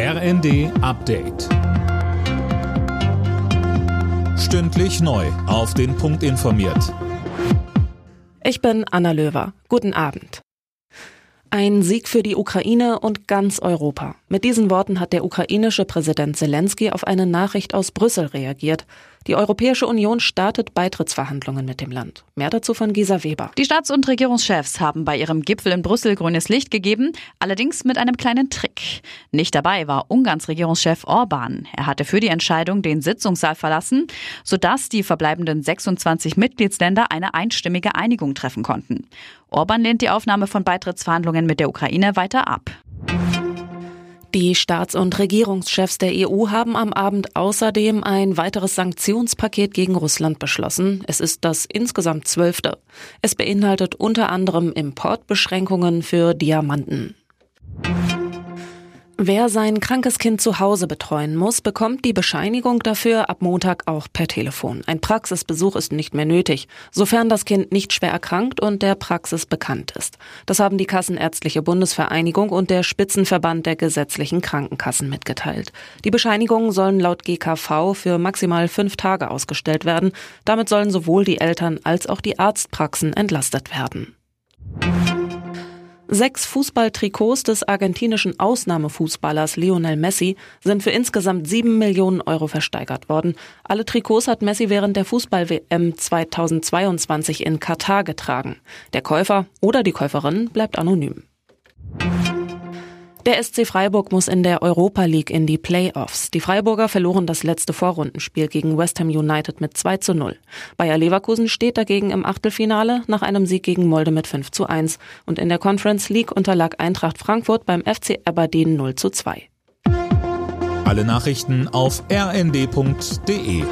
RND Update. Stündlich neu. Auf den Punkt informiert. Ich bin Anna Löwer. Guten Abend. Ein Sieg für die Ukraine und ganz Europa. Mit diesen Worten hat der ukrainische Präsident Zelensky auf eine Nachricht aus Brüssel reagiert. Die Europäische Union startet Beitrittsverhandlungen mit dem Land. Mehr dazu von Gisa Weber. Die Staats- und Regierungschefs haben bei ihrem Gipfel in Brüssel grünes Licht gegeben, allerdings mit einem kleinen Trick. Nicht dabei war Ungarns Regierungschef Orban. Er hatte für die Entscheidung den Sitzungssaal verlassen, sodass die verbleibenden 26 Mitgliedsländer eine einstimmige Einigung treffen konnten. Orban lehnt die Aufnahme von Beitrittsverhandlungen mit der Ukraine weiter ab. Die Staats- und Regierungschefs der EU haben am Abend außerdem ein weiteres Sanktionspaket gegen Russland beschlossen. Es ist das insgesamt zwölfte. Es beinhaltet unter anderem Importbeschränkungen für Diamanten. Wer sein krankes Kind zu Hause betreuen muss, bekommt die Bescheinigung dafür ab Montag auch per Telefon. Ein Praxisbesuch ist nicht mehr nötig, sofern das Kind nicht schwer erkrankt und der Praxis bekannt ist. Das haben die Kassenärztliche Bundesvereinigung und der Spitzenverband der gesetzlichen Krankenkassen mitgeteilt. Die Bescheinigungen sollen laut GKV für maximal fünf Tage ausgestellt werden. Damit sollen sowohl die Eltern als auch die Arztpraxen entlastet werden. Sechs Fußballtrikots des argentinischen Ausnahmefußballers Lionel Messi sind für insgesamt sieben Millionen Euro versteigert worden. Alle Trikots hat Messi während der Fußball-WM 2022 in Katar getragen. Der Käufer oder die Käuferin bleibt anonym. Der SC Freiburg muss in der Europa League in die Playoffs. Die Freiburger verloren das letzte Vorrundenspiel gegen West Ham United mit 2 zu 0. Bayer Leverkusen steht dagegen im Achtelfinale nach einem Sieg gegen Molde mit 5 zu 1. Und in der Conference League unterlag Eintracht Frankfurt beim FC Aberdeen 0 zu 2. Alle Nachrichten auf rnd.de